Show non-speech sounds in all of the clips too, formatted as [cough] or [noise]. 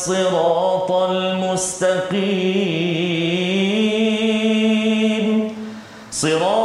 الصراط المستقيم صراط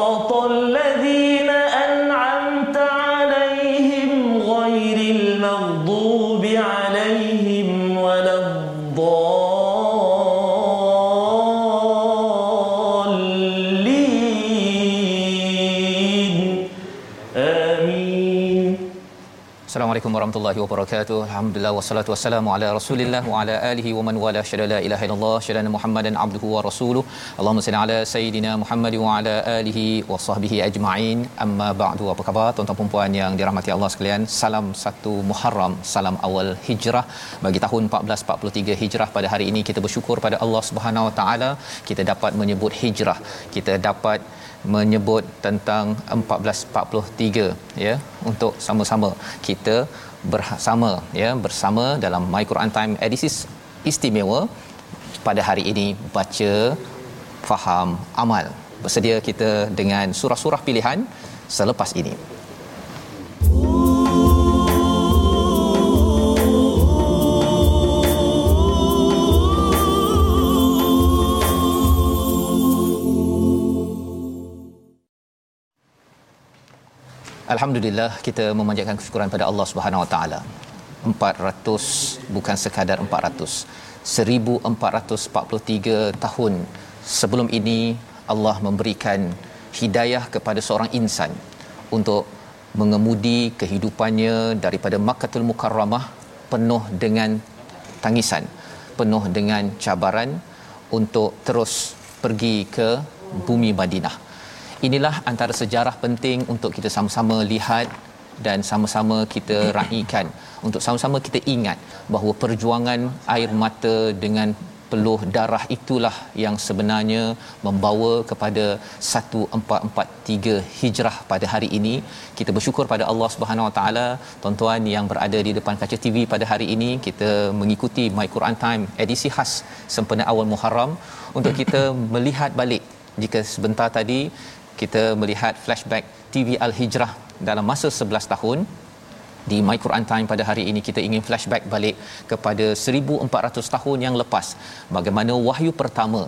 warahmatullahi wabarakatuh. Alhamdulillah wassalatu wassalamu ala Rasulillah wa ala alihi wa man wala syada la ilaha illallah syada Muhammadan abduhu wa rasuluh. Allahumma salli ala sayidina Muhammad wa ala alihi wa sahbihi ajma'in. Amma ba'du. Apa khabar tuan-tuan dan puan yang dirahmati Allah sekalian? Salam satu Muharram, salam awal Hijrah bagi tahun 1443 Hijrah pada hari ini kita bersyukur pada Allah Subhanahu wa taala kita dapat menyebut Hijrah. Kita dapat menyebut tentang 1443 ya untuk sama-sama kita bersama ya bersama dalam My Quran Time edisi istimewa pada hari ini baca faham amal. Bersedia kita dengan surah-surah pilihan selepas ini Alhamdulillah kita memanjatkan kesyukuran pada Allah Subhanahu Wa Taala. 400 bukan sekadar 400. 1443 tahun sebelum ini Allah memberikan hidayah kepada seorang insan untuk mengemudi kehidupannya daripada Makkahul Mukarramah penuh dengan tangisan, penuh dengan cabaran untuk terus pergi ke bumi Madinah inilah antara sejarah penting untuk kita sama-sama lihat dan sama-sama kita raikan. Untuk sama-sama kita ingat bahawa perjuangan air mata dengan peluh darah itulah yang sebenarnya membawa kepada 1443 Hijrah pada hari ini. Kita bersyukur pada Allah Subhanahu Wa Taala, tuan-tuan yang berada di depan kaca TV pada hari ini, kita mengikuti My Quran Time edisi khas sempena awal Muharram. Untuk kita melihat balik jika sebentar tadi kita melihat flashback TV Al Hijrah dalam masa 11 tahun di My Quran Time pada hari ini kita ingin flashback balik kepada 1400 tahun yang lepas. Bagaimana wahyu pertama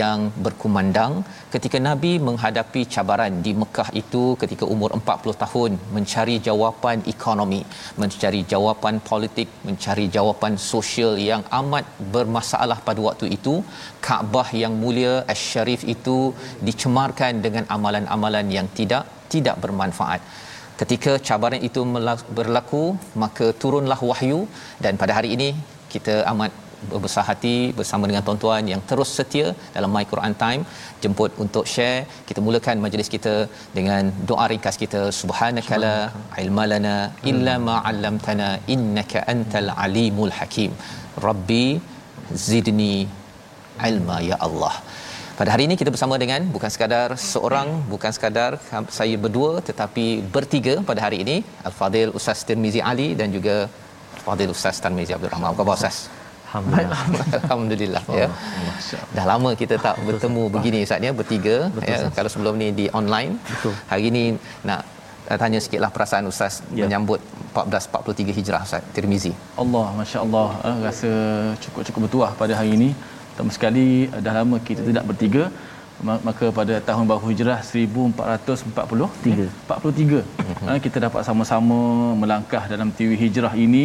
yang berkumandang ketika Nabi menghadapi cabaran di Mekah itu ketika umur 40 tahun mencari jawapan ekonomi mencari jawapan politik mencari jawapan sosial yang amat bermasalah pada waktu itu. Kaabah yang mulia Asy-Syarif itu dicemarkan dengan amalan-amalan yang tidak tidak bermanfaat ketika cabaran itu berlaku maka turunlah wahyu dan pada hari ini kita amat berbesar hati bersama dengan tuan-tuan yang terus setia dalam My Quran Time jemput untuk share. Kita mulakan majlis kita dengan doa ringkas kita. Subhanakala. ilmalana illa ma 'allamtana innaka antal alimul hakim. Rabbi zidni ilma ya Allah pada hari ini kita bersama dengan bukan sekadar seorang bukan sekadar saya berdua tetapi bertiga pada hari ini Al-Fadil Ustaz Tirmizi Ali dan juga Fadil Ustaz Tarmizi Abdul Rahman. Apa khabar Ustaz? Alhamdulillah. Alhamdulillah ya. Dah lama kita tak bertemu begini Ustaz ya bertiga Betul, ya. Kalau sebelum ni di online. Betul. Hari ini nak tanya sikitlah perasaan Ustaz Ya. menyambut 1443 Hijrah Ustaz Tirmizi. Allah, Masya Allah, eh, rasa cukup-cukup bertuah pada hari ini. Pertama sekali, dah lama kita tidak bertiga. Ma- Maka pada tahun baru hijrah 1443 43 eh, kita dapat sama-sama melangkah dalam tiwi hijrah ini.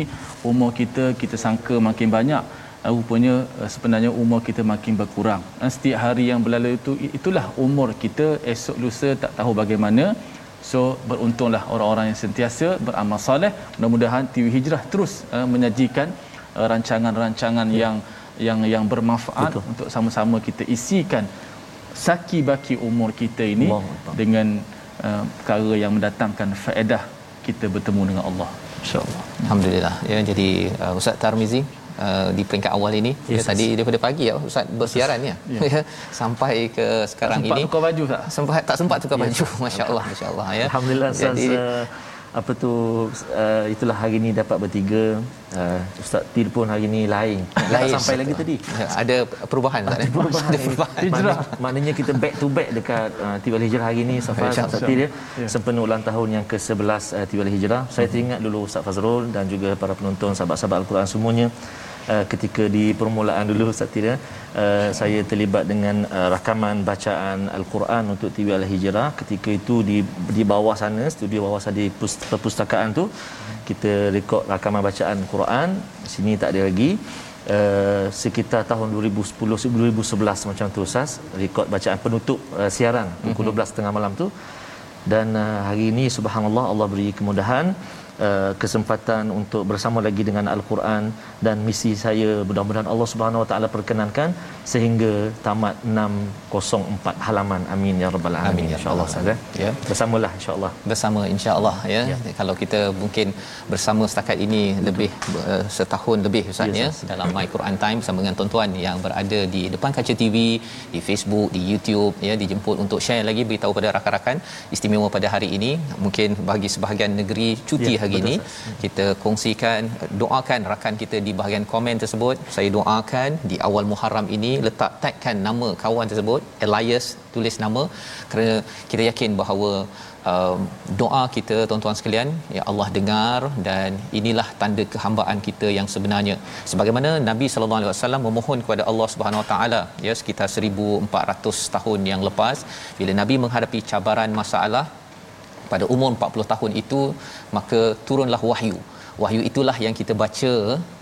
Umur kita kita sangka makin banyak. Eh, rupanya eh, sebenarnya umur kita makin berkurang. Setiap hari yang berlalu itu itulah umur kita. Esok lusa tak tahu bagaimana. So beruntunglah orang-orang yang sentiasa beramal soleh. Mudah-mudahan TV Hijrah terus uh, menyajikan uh, rancangan-rancangan yang yang yang bermanfaat Betul. untuk sama-sama kita isikan saki baki umur kita ini Akbar. dengan uh, perkara yang mendatangkan faedah kita bertemu dengan Allah. insyaallah Alhamdulillah ya jadi uh, Ustaz Tarmizi Uh, di peringkat awal ini Yes, ya, yes. tadi daripada pagi ya Ustaz bersiaran ya Ya. [laughs] sampai ke sekarang sempat ini tukar baju tak sempat tak sempat tukar baju [laughs] masya-Allah masya-Allah ya Alhamdulillah Ustaz apa tu uh, itulah hari ni dapat bertiga. Uh, Ustaz Tir pun hari ni lain. Lain. sampai lagi tadi. Ya, ada perubahan tak ada perubahan. ada perubahan. Maknanya, [laughs] maknanya kita back to back dekat uh, Tiwal Hijrah hari ni Safar Ustaz Tir ya. Ya. Sempena ulang tahun yang ke-11 uh, Tiwal Hijrah. Saya teringat dulu Ustaz Fazrul dan juga para penonton sahabat-sahabat Al-Quran semuanya uh, ketika di permulaan dulu Ustaz Tir ya, uh, saya terlibat dengan uh, rakaman bacaan Al-Quran untuk Tiwal Hijrah. Ketika itu di di bawah sana studio bawah sana di pus- perpustakaan tu kita rekod rakaman bacaan Quran. Sini tak ada lagi. Uh, sekitar tahun 2010 2011 macam tu Ustaz rekod bacaan penutup uh, siaran pukul 12 tengah malam tu dan uh, hari ini subhanallah Allah beri kemudahan uh, kesempatan untuk bersama lagi dengan al-Quran dan misi saya mudah-mudahan Allah Subhanahu Wa Taala perkenankan sehingga tamat 604 halaman amin ya rabbal alamin Amin, ya insyaallah Ustaz eh. Ya. bersamalah insyaallah bersama insya-Allah ya. Ya. Kalau kita mungkin bersama setakat ini lebih uh, setahun lebih Ustaz Ya, ya dalam My Quran Time bersama dengan tuan-tuan yang berada di depan kaca TV, di Facebook, di YouTube ya dijemput untuk share lagi beritahu pada rakan-rakan istimewa pada hari ini. Mungkin bagi sebahagian negeri cuti Ya, hari betul, ini Ustaz. kita kongsikan doakan rakan kita di bahagian komen tersebut. Saya doakan di awal Muharram ini letak tagkan nama kawan tersebut Elias tulis nama kerana kita yakin bahawa um, doa kita tuan-tuan sekalian ya Allah dengar dan inilah tanda kehambaan kita yang sebenarnya sebagaimana Nabi sallallahu alaihi wasallam memohon kepada Allah Subhanahu wa taala ya sekitar 1400 tahun yang lepas bila Nabi menghadapi cabaran masalah pada umur 40 tahun itu maka turunlah wahyu. Wahyu itulah yang kita baca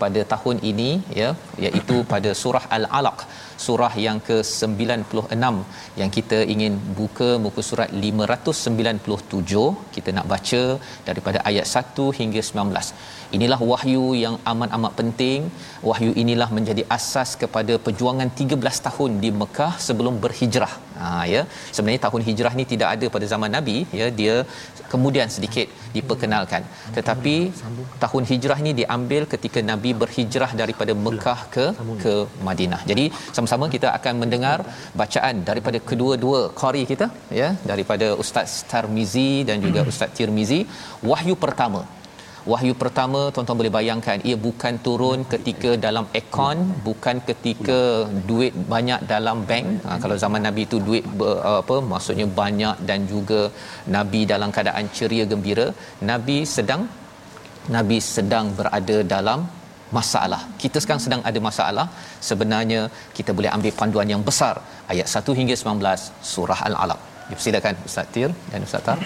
pada tahun ini ya iaitu pada surah al-alaq surah yang ke-96 yang kita ingin buka muka surat 597 kita nak baca daripada ayat 1 hingga 19 inilah wahyu yang amat-amat penting. Wahyu inilah menjadi asas kepada perjuangan 13 tahun di Mekah sebelum berhijrah. Ha ya. Sebenarnya tahun hijrah ni tidak ada pada zaman nabi. Ya dia kemudian sedikit diperkenalkan. Tetapi tahun hijrah ni diambil ketika nabi berhijrah daripada Mekah ke ke Madinah. Jadi sama-sama kita akan mendengar bacaan daripada kedua-dua qari kita ya daripada ustaz Tarmizi dan juga ustaz Tirmizi. Wahyu pertama Wahyu pertama tuan-tuan boleh bayangkan ia bukan turun ketika dalam akaun bukan ketika duit banyak dalam bank. Ha, kalau zaman nabi itu duit ber, apa maksudnya banyak dan juga nabi dalam keadaan ceria gembira. Nabi sedang nabi sedang berada dalam masalah. Kita sekarang sedang ada masalah. Sebenarnya kita boleh ambil panduan yang besar. Ayat 1 hingga 19 surah al-alaq. Silakan ustaz Tir dan ustaz Tar.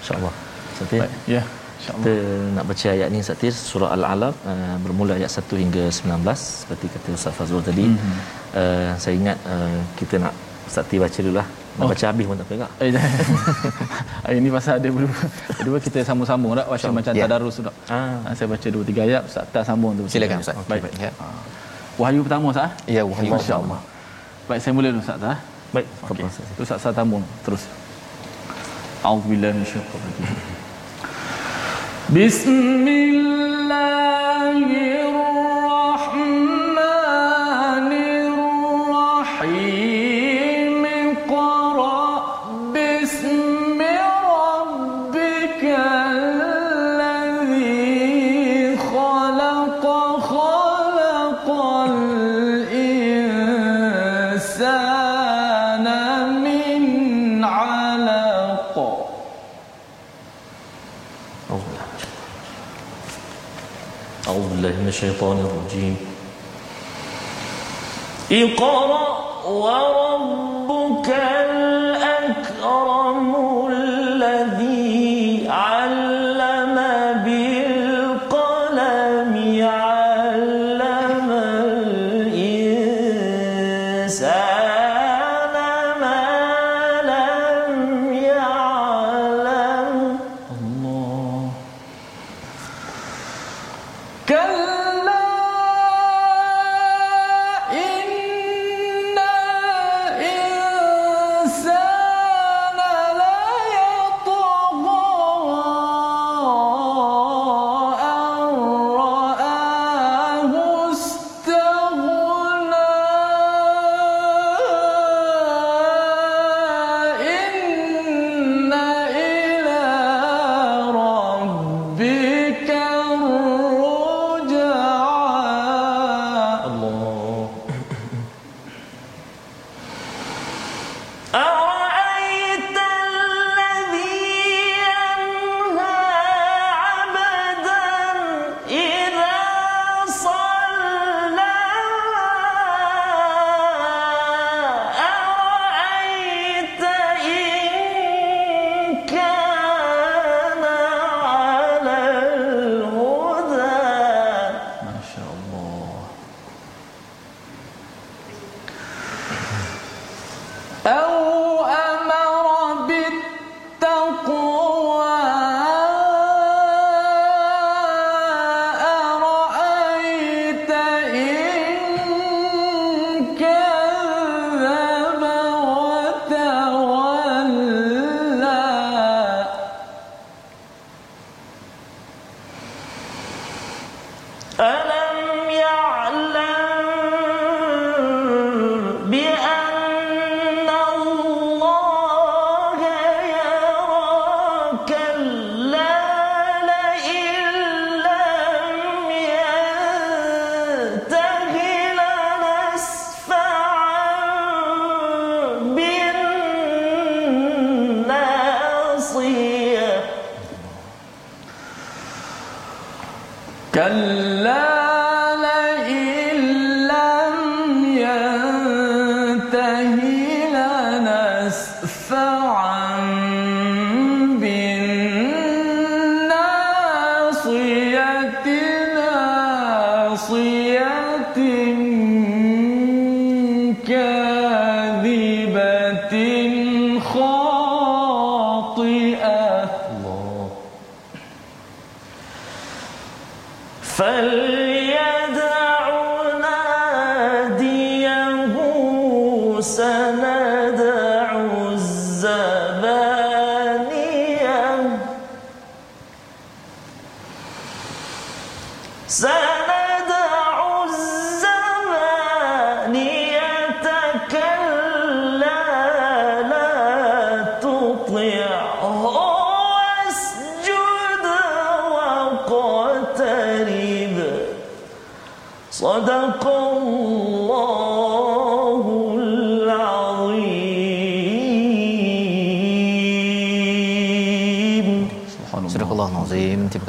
Insyaallah. Ustaz ya Kita nak baca ayat ni Ustaz Tir, surah Al-Alaq uh, bermula ayat 1 hingga 19 seperti kata Ustaz Fazrul tadi. Mhm. Mm-hmm. Uh, saya ingat uh, kita nak Ustaz Tir baca dulu lah. Nak Oh. baca habis pun tak apa Eh, [laughs] Hari ini pasal ada berdua, berdua kita sambung-sambung tak baca macam Ya. tadarus tak. Ah. Ha, saya baca dua tiga ayat Ustaz tak sambung tu. silakan ustaz ayat. Baik. ya Wahyu pertama Ustaz. eh? ya wahyu Masya-Allah. Baik saya mula dulu Ustaz. eh? Baik, Okey. okay. Ustaz. Ustaz saya sambung terus. A'udzubillahi minasyaitanir rajim. Bismillahirrahmanirrahim. الشيطان الرجيم اقرأ وربك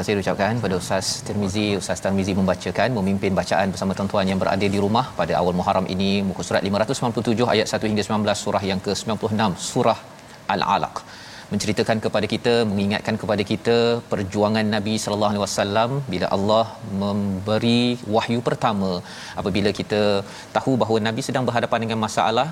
kasih ucapkan pada Ustaz Tirmizi. Ustaz Tirmizi membacakan, memimpin bacaan bersama tuan-tuan yang berada di rumah pada awal Muharram ini. Muka surat 597 ayat 1 hingga 19 surah yang ke-96 surah Al-Alaq menceritakan kepada kita mengingatkan kepada kita perjuangan Nabi wasallam bila Allah memberi wahyu pertama apabila kita tahu bahawa Nabi sedang berhadapan dengan masalah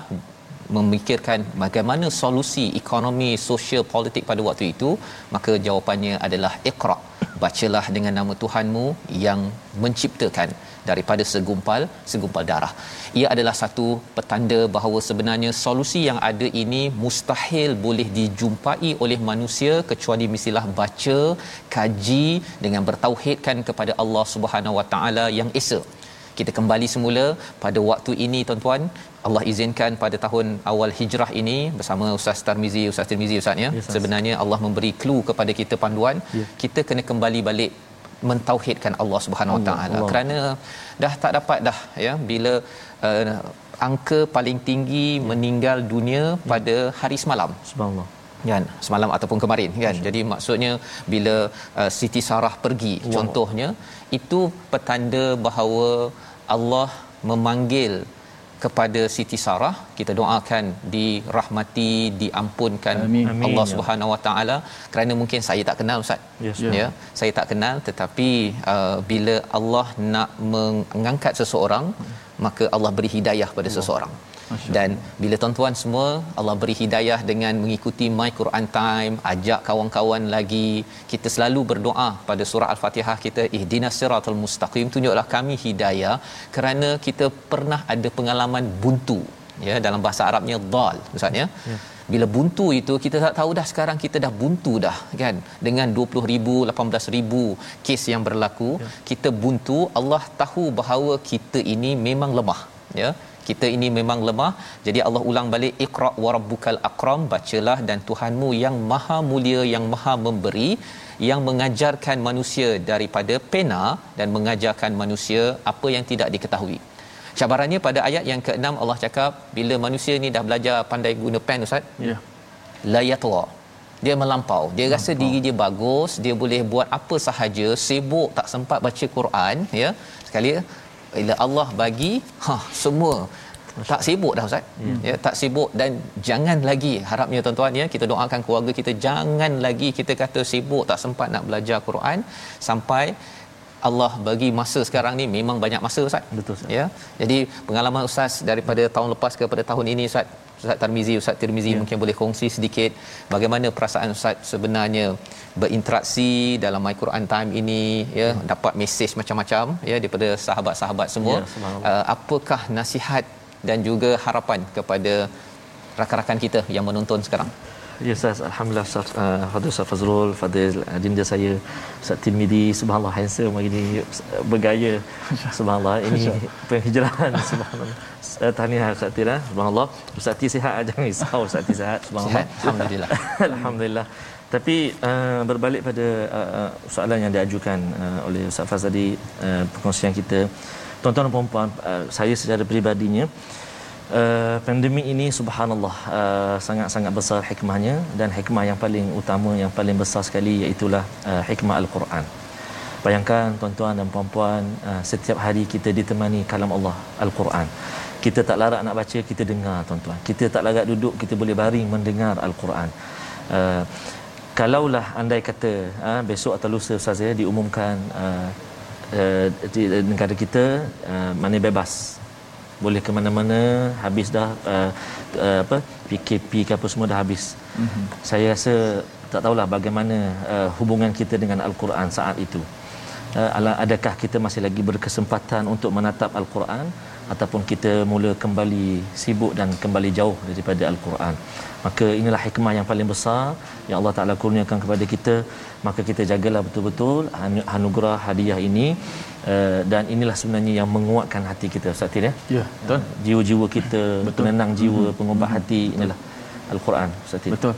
memikirkan bagaimana solusi ekonomi sosial politik pada waktu itu maka jawapannya adalah iqra bacalah dengan nama Tuhanmu yang menciptakan daripada segumpal segumpal darah. Ia adalah satu petanda bahawa sebenarnya solusi yang ada ini mustahil boleh dijumpai oleh manusia kecuali mestilah baca, kaji dengan bertauhidkan kepada Allah Subhanahu Wa Taala yang esa. Kita kembali semula pada waktu ini tuan-tuan. Allah izinkan pada tahun awal hijrah ini bersama Ustaz Tarmizi Ustaz Tirmizi Ustaz ya. Ya, Ustaz. sebenarnya Allah memberi clue kepada kita panduan. Ya. kita kena kembali balik mentauhidkan Allah Subhanahu Wa Taala. Kerana dah tak dapat dah ya bila uh, angka paling tinggi meninggal dunia pada hari semalam. Subhanallah. Kan semalam ataupun kemarin kan. Jadi maksudnya bila uh, Siti Sarah pergi wow. contohnya itu petanda bahawa Allah memanggil kepada Siti Sarah kita doakan dirahmati diampunkan Amin. Allah. Subhanahu Wa Taala. Kerana mungkin saya tak kenal ustaz. Yes, ya saya tak kenal tetapi uh, bila Allah nak mengangkat seseorang maka Allah beri hidayah pada seseorang dan bila tuan-tuan semua Allah beri hidayah dengan mengikuti My Quran Time ajak kawan-kawan lagi kita selalu berdoa pada surah al-Fatihah kita ihdinas siratal mustaqim. Tunjuklah kami hidayah kerana kita pernah ada pengalaman buntu ya dalam bahasa Arabnya dal ustaz ya. Bila buntu itu kita tak tahu dah sekarang kita dah buntu dah kan? Dengan 20000 18000 kes yang berlaku ya. kita buntu Allah tahu bahawa kita ini memang lemah ya kita ini memang lemah. Jadi Allah ulang balik iqra wa rabbukal akram. Bacalah dan Tuhanmu yang maha mulia yang maha memberi yang mengajarkan manusia daripada pena dan mengajarkan manusia apa yang tidak diketahui. Cabarannya pada ayat yang ke-6 Allah cakap bila manusia ni dah belajar pandai guna pen ustaz? Ya. la yatwa dia melampau. Dia melampau. rasa diri dia bagus dia boleh buat apa sahaja sibuk tak sempat baca Quran ya. Sekali bila Allah bagi ha semua tak sibuk dah ustaz ya. ya tak sibuk dan jangan lagi harapnya tuan-tuan ya kita doakan keluarga kita jangan lagi kita kata sibuk tak sempat nak belajar Quran sampai Allah bagi masa sekarang ni memang banyak masa ustaz Betul, Ustaz. ya jadi pengalaman ustaz daripada tahun lepas kepada tahun ini ustaz Ustaz Tarmizi Ustaz Tirmizi ya. mungkin boleh kongsi sedikit bagaimana perasaan ustaz sebenarnya berinteraksi dalam My Quran Time ini ya, ya. dapat mesej macam-macam ya daripada sahabat-sahabat semua Ya, uh, apakah nasihat dan juga harapan kepada rakan-rakan kita yang menonton sekarang Ya Ustaz, Alhamdulillah Ustaz, uh, Fadil Ustaz Fazrul, Fadil uh, Dinda saya, Ustaz Tirmidhi, Subhanallah handsome hari ni, uh, bergaya, [laughs] Subhanallah, ini penghijrahan, [laughs] Subhanallah. Uh, tahniah Ustaz Tira, Subhanallah. Ustaz Ti sihat, [laughs] jangan risau Ustaz Ti sihat, Subhanallah. sihat alhamdulillah Alhamdulillah. Tapi uh, berbalik pada uh, uh, soalan yang diajukan uh, oleh Ustaz Faz tadi, uh, perkongsian kita, tuan-tuan dan puan-puan, uh, saya secara peribadinya, Uh, pandemik ini subhanallah uh, sangat-sangat besar hikmahnya dan hikmah yang paling utama yang paling besar sekali iaitulah uh, hikmah al-Quran. Bayangkan tuan-tuan dan puan-puan uh, setiap hari kita ditemani kalam Allah al-Quran. Kita tak larat nak baca, kita dengar tuan-tuan. Kita tak larat duduk, kita boleh baring mendengar al-Quran. Uh, kalaulah andai kata uh, besok atau lusa ustaz ya diumumkan uh, uh, di negara kita uh, mana bebas boleh ke mana-mana habis dah uh, uh, apa PKP ke apa semua dah habis. Mm-hmm. Saya rasa tak tahulah bagaimana uh, hubungan kita dengan al-Quran saat itu. Ala- adakah kita masih lagi berkesempatan untuk menatap al-Quran ataupun kita mula kembali sibuk dan kembali jauh daripada al-Quran. Maka inilah hikmah yang paling besar yang Allah Taala kurniakan kepada kita. Maka kita jagalah betul-betul anu- anugerah hadiah ini uh, dan inilah sebenarnya yang menguatkan hati kita Ustaz Tir ya. Ya, betul. jiwa-jiwa kita Betul. penenang jiwa pengobat hati inilah al-Quran Ustaz Tir. Betul.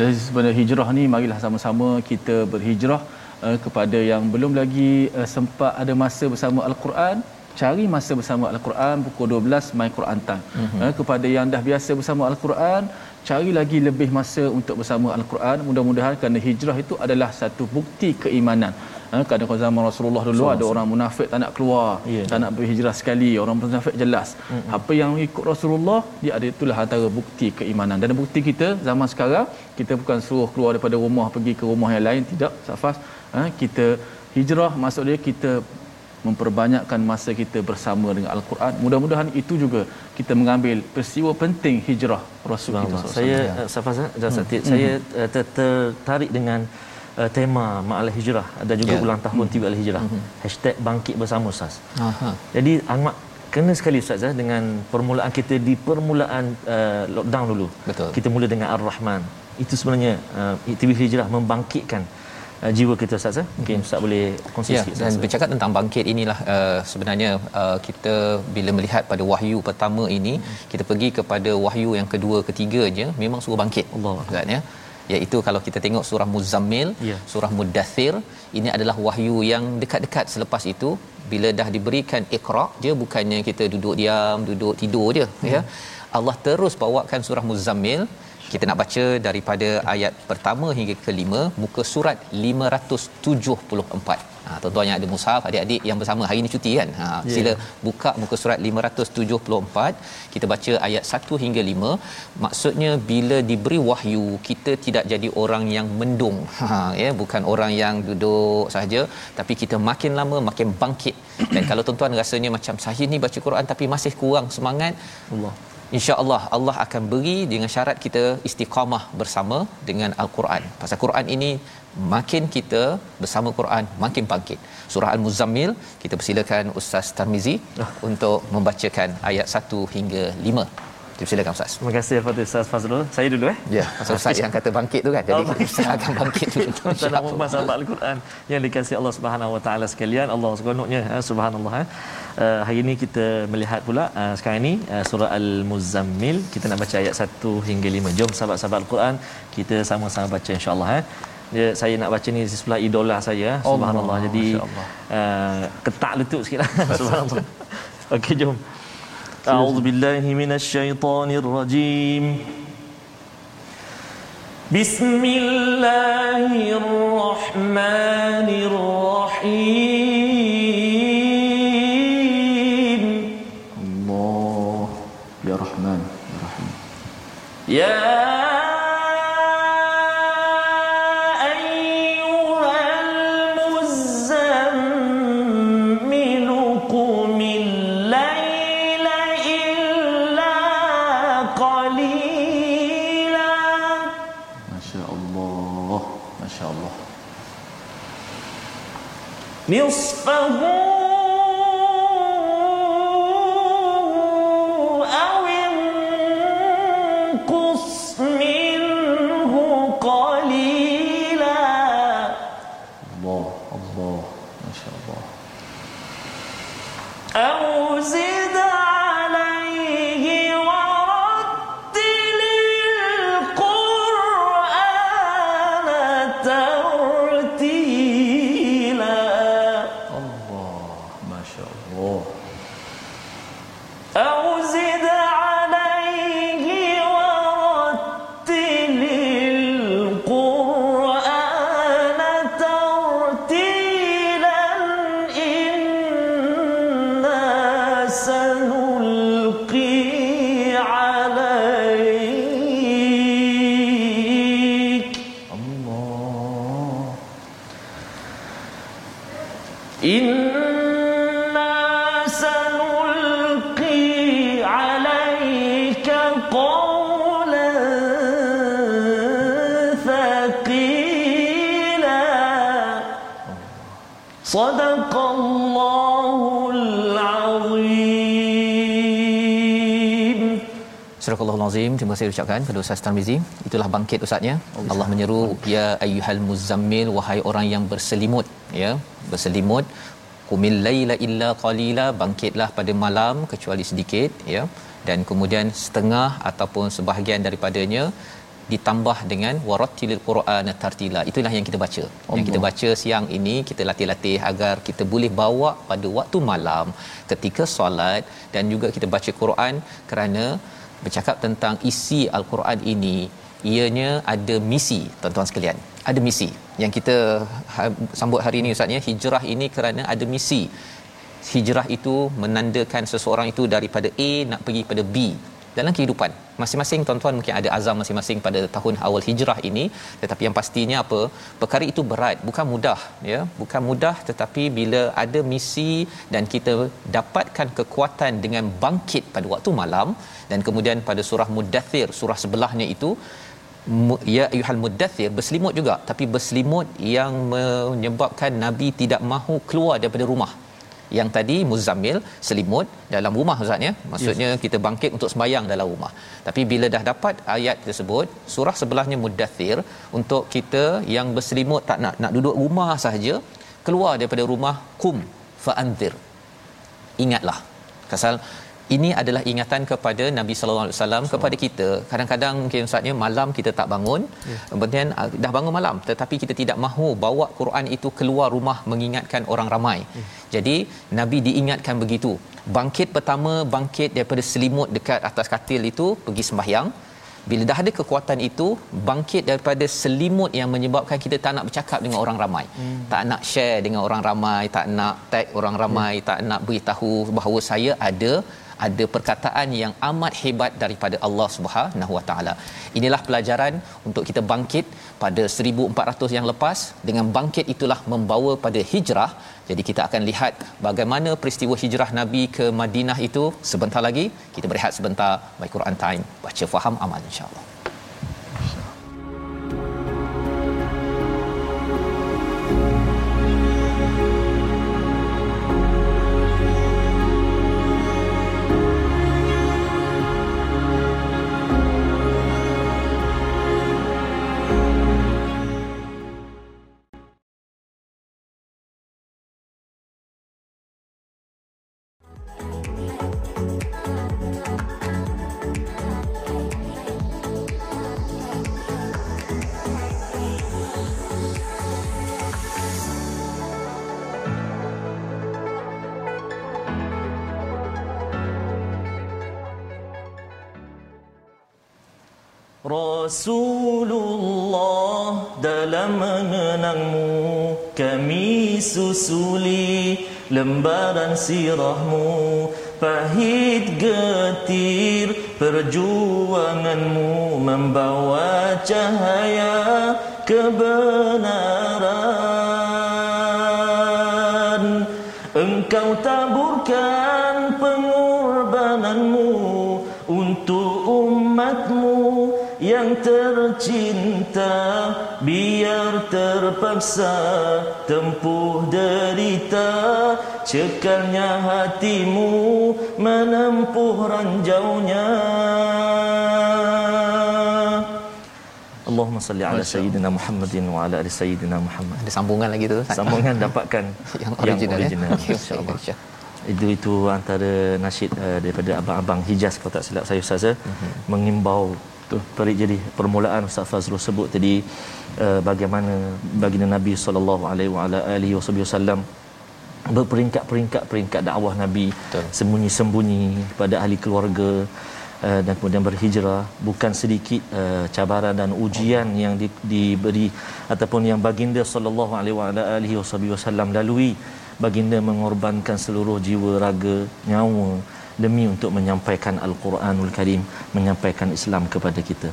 Dari sebenarnya hijrah ni marilah sama-sama kita berhijrah uh, kepada yang belum lagi uh, sempat ada masa bersama al-Quran cari masa bersama al-Quran pukul 12 my Quran time. Mm-hmm. Uh, kepada yang dah biasa bersama al-Quran cari lagi lebih masa untuk bersama al-Quran. Mudah-mudahan kerana hijrah itu adalah satu bukti keimanan. Ha, kadang kadang zaman Rasulullah dulu ada orang munafik tak nak keluar, Ya. tak nak berhijrah sekali. Orang munafik jelas. Mm-hmm. Apa yang ikut Rasulullah dia ada itulah antara bukti keimanan. Dan bukti kita zaman sekarang kita bukan suruh keluar daripada rumah pergi ke rumah yang lain tidak safas. Ha, kita hijrah maksud dia kita memperbanyakkan masa kita bersama dengan al-Quran. Mudah-mudahan itu juga kita mengambil peristiwa penting hijrah Rasul kita. Saya uh, Safaz dan Ustaz Tir, saya uh, ter- tertarik dengan uh, tema Ma'al Hijrah dan juga Ya. ulang tahun TV Al Hijrah. Hashtag bangkit bersama Ustaz. aha Jadi amat kena sekali Ustaz eh, dengan permulaan kita di permulaan uh, lockdown dulu. Betul. Kita mula dengan Ar-Rahman. Itu sebenarnya uh, TV Hijrah membangkitkan uh, jiwa kita Ustaz eh. Mungkin Ustaz boleh kongsi Ya, sikit dan Ustaz. bercakap tentang bangkit inilah uh, sebenarnya uh, kita bila melihat pada wahyu pertama ini kita pergi kepada wahyu yang kedua ketiganya memang suruh bangkit Allah. kan ya iaitu kalau kita tengok surah Muzammil, Ya. surah Mudathir, ini adalah wahyu yang dekat-dekat selepas itu bila dah diberikan Iqra, dia bukannya kita duduk diam, duduk tidur je ya. Allah terus bawakan surah Muzammil kita nak baca daripada ayat pertama hingga kelima muka surat 574. Ha tuan-tuan yang ada mushaf adik-adik yang bersama hari ini cuti kan. Ha yeah. sila buka muka surat 574. Kita baca ayat 1 hingga 5. Maksudnya bila diberi wahyu kita tidak jadi orang yang mendung. Ha ya bukan orang yang duduk saja tapi kita makin lama makin bangkit. Dan kalau tuan-tuan rasanya macam saya ni baca Quran tapi masih kurang semangat Allah. Insya-Allah Allah akan beri dengan syarat kita istiqamah bersama dengan al-Quran. Pasal Quran ini makin kita bersama Quran makin bangkit. Surah Al-Muzammil kita persilakan Ustaz Tarmizi untuk membacakan ayat 1 hingga 5. Dipersilakan Ustaz. Terima kasih kepada Ustaz Fazrul. Saya dulu eh. Ya, pasal Ustaz yang kata bangkit tu kan. Jadi Oh, Ustaz akan bangkit. Tuan-tuan dan puan sahabat Al-Quran yang dikasihi Allah Subhanahu Wa Taala sekalian, Allah seronoknya ha, subhanallah. Ha. Uh, hari ini kita melihat pula uh, sekarang ini uh, surah Al-Muzammil kita nak baca ayat 1 hingga 5. Jom sahabat-sahabat Al-Quran kita sama-sama baca insya-Allah ha. Dia, saya nak baca ni di sebelah idola saya ha. subhanallah. Jadi Allah. uh, ketak lutut sikitlah [laughs] subhanallah. Okey jom. أعوذ بالله من الشيطان الرجيم. بسم الله الرحمن الرحيم. Allah ya Rahman ya Rahim يا Surah Al-Azim terima kasih ucapkan kepada Ustaz Tarmizi. Itulah bangkit ustaznya. Allah menyeru ya ayyuhal muzammil wahai orang yang berselimut ya. Berselimut. Qumil laila illa qalila bangkitlah pada malam kecuali sedikit ya. Dan kemudian setengah ataupun sebahagian daripadanya ditambah dengan warattilil quran tartila. Itulah yang kita baca. Allah. yang kita baca siang ini kita latih-latih agar kita boleh bawa pada waktu malam ketika solat dan juga kita baca Quran kerana bercakap tentang isi al-Quran ini ianya ada misi tuan-tuan sekalian. Ada misi. Yang kita ha- sambut hari ini ustaz ya hijrah ini kerana ada misi. Hijrah itu menandakan seseorang itu daripada A nak pergi pada B dalam kehidupan masing-masing tuan-tuan mungkin ada azam masing-masing pada tahun awal hijrah ini. Tetapi yang pastinya apa? Perkara itu berat bukan mudah ya. Bukan mudah tetapi bila ada misi dan kita dapatkan kekuatan dengan bangkit pada waktu malam dan kemudian pada surah mudathir surah sebelahnya itu ya ayuhal mudathir berselimut juga. Tapi berselimut yang menyebabkan nabi tidak mahu keluar daripada rumah yang tadi muzammil selimut dalam rumah ustaz ya? Maksudnya yes. kita bangkit untuk sembahyang dalam rumah. Tapi bila dah dapat ayat tersebut surah sebelahnya mudathir untuk kita yang berselimut tak nak nak duduk rumah sahaja keluar daripada rumah kum faanzir ingatlah. Pasal ini adalah ingatan kepada Nabi sallallahu alaihi wasallam kepada kita. Kadang-kadang mungkin ustaznya malam kita tak bangun. Ya. Kemudian ah, dah bangun malam tetapi kita tidak mahu bawa Quran itu keluar rumah mengingatkan orang ramai. Ya. Jadi Nabi diingatkan begitu. Bangkit pertama bangkit daripada selimut dekat atas katil itu pergi sembahyang. Bila dah ada kekuatan itu bangkit daripada selimut yang menyebabkan kita tak nak bercakap dengan orang ramai. Hmm. Tak nak share dengan orang ramai, tak nak tag orang ramai, hmm. tak nak beritahu bahawa saya ada ada perkataan yang amat hebat daripada Allah Subhanahu Wa Taala. Inilah pelajaran untuk kita bangkit pada 1400 yang lepas dengan bangkit itulah membawa pada hijrah. Jadi kita akan lihat bagaimana peristiwa hijrah Nabi ke Madinah itu sebentar lagi. Kita berehat sebentar. My Quran Time. Baca faham amal insya-Allah. Rasulullah dalam mengenangmu kami susuli lembaran sirahmu. Pahit getir perjuanganmu membawa cahaya kebenaran. Engkau taburkan pengorbananmu untuk umatmu yang tercinta biar terpaksa tempuh derita cekalnya hatimu menempuh ranjaunya Allahumma salli ala sayyidina Muhammadin wa ala ali sayyidina Muhammad. Ada sambungan lagi tu? Sambungan dapatkan [laughs] yang original, yang original ya? Insya-Allah. insya. Itu itu antara nasyid uh, daripada abang-abang Hijaz kalau tak silap saya Ustaz Mhm. mengimbau tu perik jadi permulaan Ustaz Fazrul sebut tadi uh, bagaimana baginda Nabi sallallahu alaihi wasallam berperingkat-peringkat peringkat dakwah Nabi Betul. sembunyi-sembunyi pada ahli keluarga uh, dan kemudian berhijrah. Bukan sedikit uh, cabaran dan ujian yang di, diberi ataupun yang baginda sallallahu alaihi wasallam lalui. Baginda mengorbankan seluruh jiwa raga nyawa demi untuk menyampaikan al-Quranul Karim menyampaikan Islam kepada kita.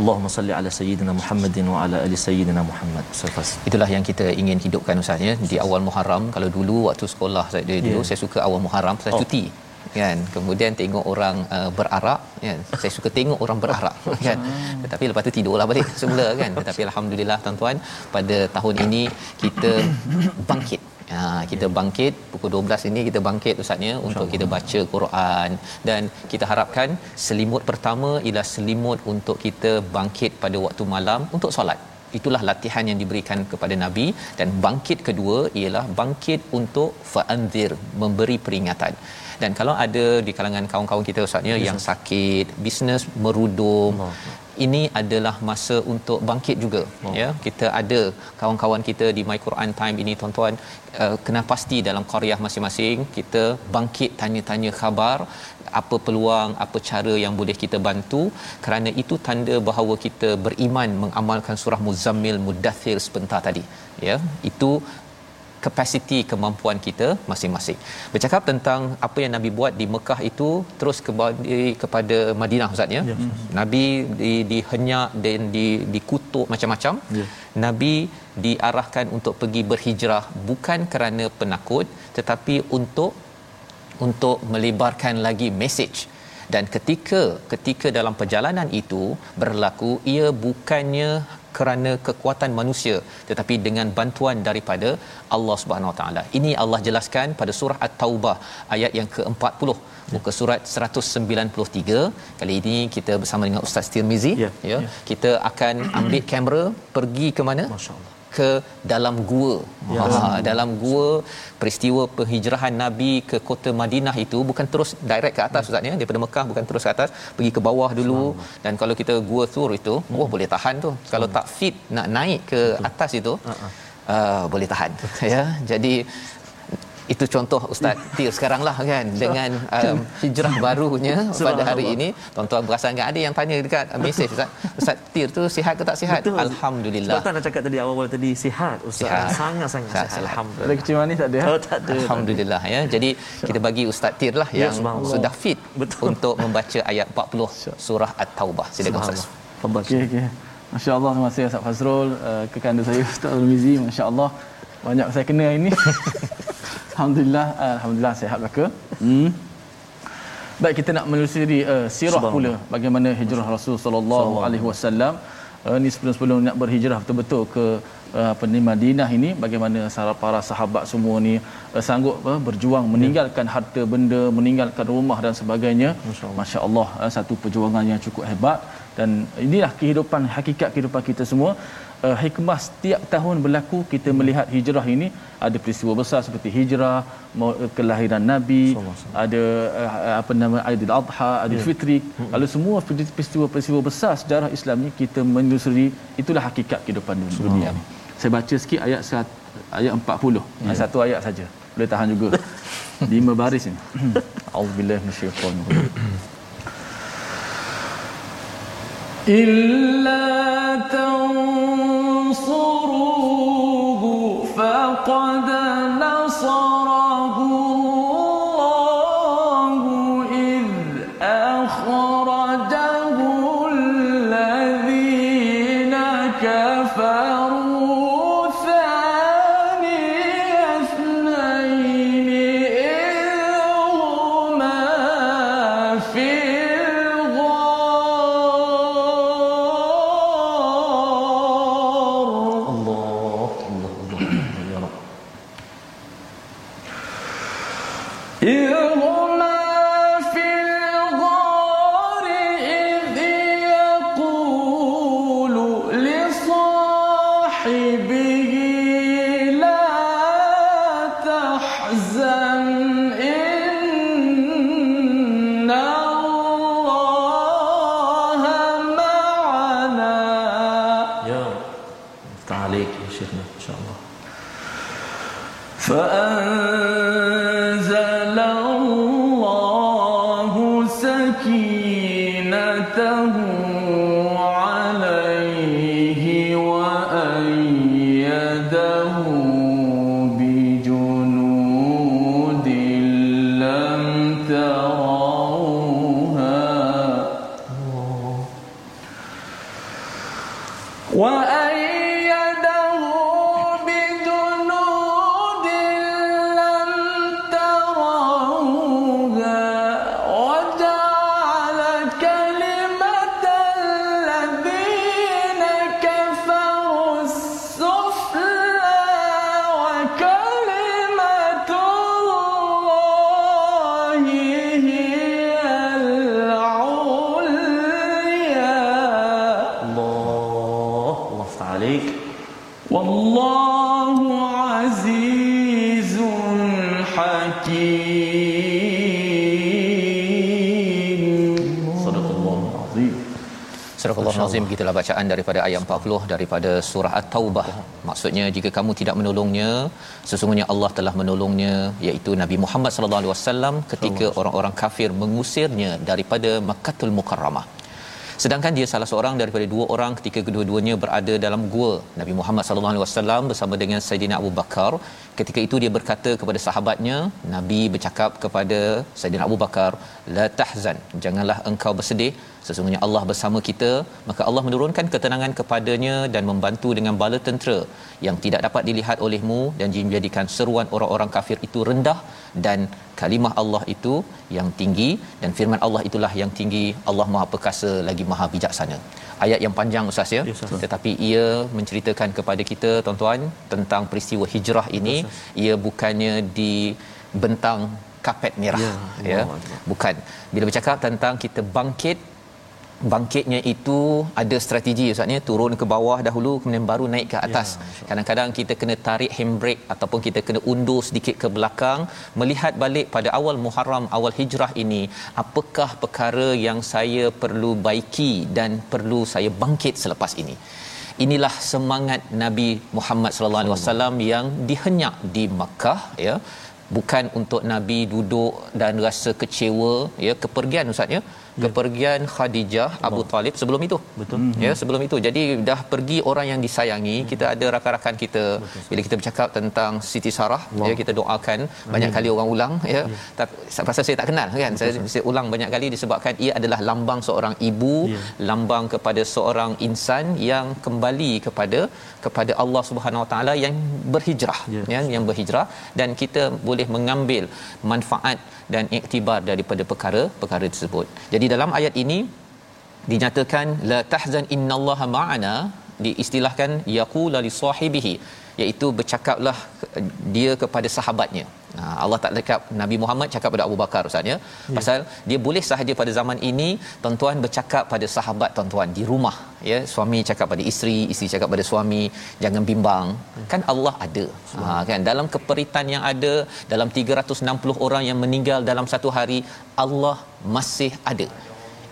Allahumma salli ala sayyidina Muhammadin wa ala ali sayyidina Muhammad. Safas. Itulah yang kita ingin hidupkan Ustaz ya. Di awal Muharram kalau dulu waktu sekolah saya dulu Ya. saya suka awal Muharram saya Oh. cuti kan. Kemudian tengok orang uh, berarak kan. Saya suka tengok orang berarak [laughs] kan. Tetapi lepas tu tidurlah balik semula kan. Tetapi alhamdulillah tuan-tuan pada tahun ini kita bangkit Ha, kita bangkit pukul 12 ini kita bangkit ustaznya untuk kita baca Quran. Dan kita harapkan selimut pertama ialah selimut untuk kita bangkit pada waktu malam untuk solat. Itulah latihan yang diberikan kepada nabi. Dan bangkit kedua ialah bangkit untuk faanzir memberi peringatan. Dan kalau ada di kalangan kawan-kawan kita ustaznya yang sakit bisnes merudum ini adalah masa untuk bangkit juga oh. ya. Kita ada kawan-kawan kita di My Quran Time ini tuan-tuan. Uh, kena pasti dalam qaryah masing-masing kita bangkit tanya-tanya khabar apa peluang apa cara yang boleh kita bantu. Kerana itu tanda bahawa kita beriman mengamalkan surah Muzammil Mudathir sebentar tadi ya. Itu kapasiti kemampuan kita masing-masing. Bercakap tentang apa yang Nabi buat di Mekah itu terus kembali kepada Madinah Ustaz ya. Nabi di dihenyak dan di dikutuk macam-macam. Ya. Nabi diarahkan untuk pergi berhijrah bukan kerana penakut tetapi untuk untuk melebarkan lagi message dan ketika ketika dalam perjalanan itu berlaku ia bukannya kerana kekuatan manusia tetapi dengan bantuan daripada Allah Subhanahu Wa Taala. Ini Allah jelaskan pada surah At-Taubah ayat yang ke-40 muka surat 193 kali ini kita bersama dengan Ustaz Tirmizi. Ya, ya. Kita akan ambil kamera pergi ke mana? Masya-Allah. Ke dalam gua. Ya. Ha, dalam gua peristiwa penghijrahan Nabi ke kota Madinah itu bukan terus direct ke atas ustaz ya. Daripada Mekah bukan terus ke atas pergi ke bawah dulu. Dan kalau kita gua tur itu wah boleh tahan tu. Kalau tak fit nak naik ke atas itu uh, boleh tahan. Ya. Jadi itu contoh Ustaz Tir sekarang lah kan dengan um, hijrah barunya [laughs] pada hari ini tuan-tuan perasan kan ada yang tanya dekat uh, mesej Ustaz Ustaz Tir tu sihat ke tak sihat Betul. Alhamdulillah Sebab tak nak cakap tadi awal-awal tadi sihat Ustaz. Sihat. Sangat-sangat Sihat, sihat. sihat. Alhamdulillah. Ada kecil manis tak ada? Oh, tak ada. Alhamdulillah ya. Jadi kita bagi Ustaz Tir lah Ya, yang subhanallah. sudah fit Betul. untuk membaca ayat 40 surah At-Taubah. Silakan Ustaz. Fadal. Okey okey. Masya-Allah terima kasih Ustaz Fazrul uh, kekanda saya Ustaz Al-Mizi masya-Allah banyak saya kena ini. [laughs] alhamdulillah alhamdulillah sihat belaka. Hmm. Baik kita nak menelusuri uh, sirah pula bagaimana hijrah Rasul sallallahu alaihi wasallam. Uh, ni sebelum-sebelum nak berhijrah betul-betul ke uh, apa ni Madinah ini bagaimana para para sahabat semua ni uh, sanggup uh, berjuang meninggalkan harta benda, meninggalkan rumah dan sebagainya. Masya-Allah uh, satu perjuangan yang cukup hebat dan inilah kehidupan hakikat kehidupan kita semua uh, hikmah setiap tahun berlaku kita melihat hijrah ini. Ada peristiwa besar seperti hijrah mau- kelahiran nabi ada uh, apa nama Aidil Adha Aidil Fitri. Kalau semua peristiwa-peristiwa besar sejarah Islam ni kita menyusuri. Itulah hakikat kehidupan dunia. Ni saya baca sikit ayat sat, ayat 40 ya. satu ayat saja. Boleh tahan juga? [laughs] Lima baris ni auzubillahi minasyaitanir rajim إلا تنصروه فقد Yeah. Al-Azim gitulah bacaan daripada ayat 40 daripada surah At-Taubah. Maksudnya jika kamu tidak menolongnya, sesungguhnya Allah telah menolongnya iaitu Nabi Muhammad sallallahu alaihi wasallam ketika orang-orang kafir mengusirnya daripada Makkahul Mukarramah. Sedangkan dia salah seorang daripada dua orang ketika kedua-duanya berada dalam gua Nabi Muhammad sallallahu alaihi wasallam bersama dengan Saidina Abu Bakar. Ketika itu dia berkata kepada sahabatnya, Nabi bercakap kepada Saidina Abu Bakar, "La tahzan, janganlah engkau bersedih, sesungguhnya Allah bersama kita." Maka Allah menurunkan ketenangan kepadanya dan membantu dengan bala tentera yang tidak dapat dilihat olehmu dan menjadikan seruan orang-orang kafir itu rendah dan kalimah Allah itu yang tinggi dan firman Allah itulah yang tinggi Allah Maha Perkasa lagi Maha Bijaksana. Ayat yang panjang Ustaz ya, Ustaz. tetapi ia menceritakan kepada kita tuan-tuan tentang peristiwa hijrah ini ia bukannya di bentang kapet merah Ya, ya, bukan bila bercakap tentang kita bangkit bangkitnya itu ada strategi ustaznya turun ke bawah dahulu kemudian baru naik ke atas. Ya, kadang-kadang kita kena tarik handbrake ataupun kita kena undur sedikit ke belakang melihat balik pada awal Muharram awal hijrah ini apakah perkara yang saya perlu baiki dan perlu saya bangkit selepas ini? Inilah semangat Nabi Muhammad sallallahu alaihi wasallam yang dihenyak di Makkah ya. Bukan untuk nabi duduk dan rasa kecewa ya kepergian ustaz ya kepergian Khadijah Abu Talib sebelum itu. Betul. ya sebelum itu. Jadi dah pergi orang yang disayangi kita ada rakan-rakan kita. Bila kita bercakap tentang Siti Sarah ya kita doakan banyak kali orang ulang ya. Tapi pasal saya tak kenal kan? Saya, saya ulang banyak kali disebabkan ia adalah lambang seorang ibu Ya. lambang kepada seorang insan yang kembali kepada kepada Allah Subhanahu Wa Taala yang berhijrah Ya. ya yang berhijrah. Dan kita boleh mengambil manfaat dan iktibar daripada perkara-perkara tersebut. Jadi dalam ayat ini dinyatakan la tahzan innallaha ma'ana diistilahkan yaqula li sahibihi iaitu bercakaplah dia kepada sahabatnya. Ha, Allah tak cakap Nabi Muhammad cakap pada Abu Bakar Ustaz ya. Pasal dia boleh sahaja pada zaman ini tuan-tuan bercakap pada sahabat tuan-tuan di rumah ya. Suami cakap pada isteri, isteri cakap pada suami, jangan bimbang. Kan Allah ada. Ha kan dalam keperitan yang ada dalam 360 orang yang meninggal dalam satu hari Allah masih ada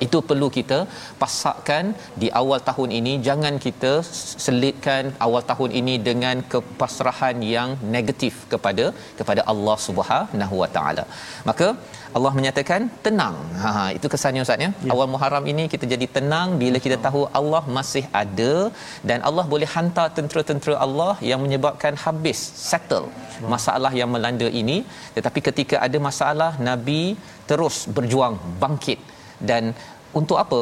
itu perlu kita pasakkan di awal tahun ini. Jangan kita selitkan awal tahun ini dengan kepasrahan yang negatif kepada kepada Allah Subhanahu Wa Taala. Maka Allah menyatakan tenang. Ha itu kesannya ustaz ya. Awal Muharram ini kita jadi tenang bila kita tahu Allah masih ada dan Allah boleh hantar tentera-tentera Allah yang menyebabkan habis settle masalah yang melanda ini. Tetapi ketika ada masalah Nabi terus berjuang bangkit dan untuk apa?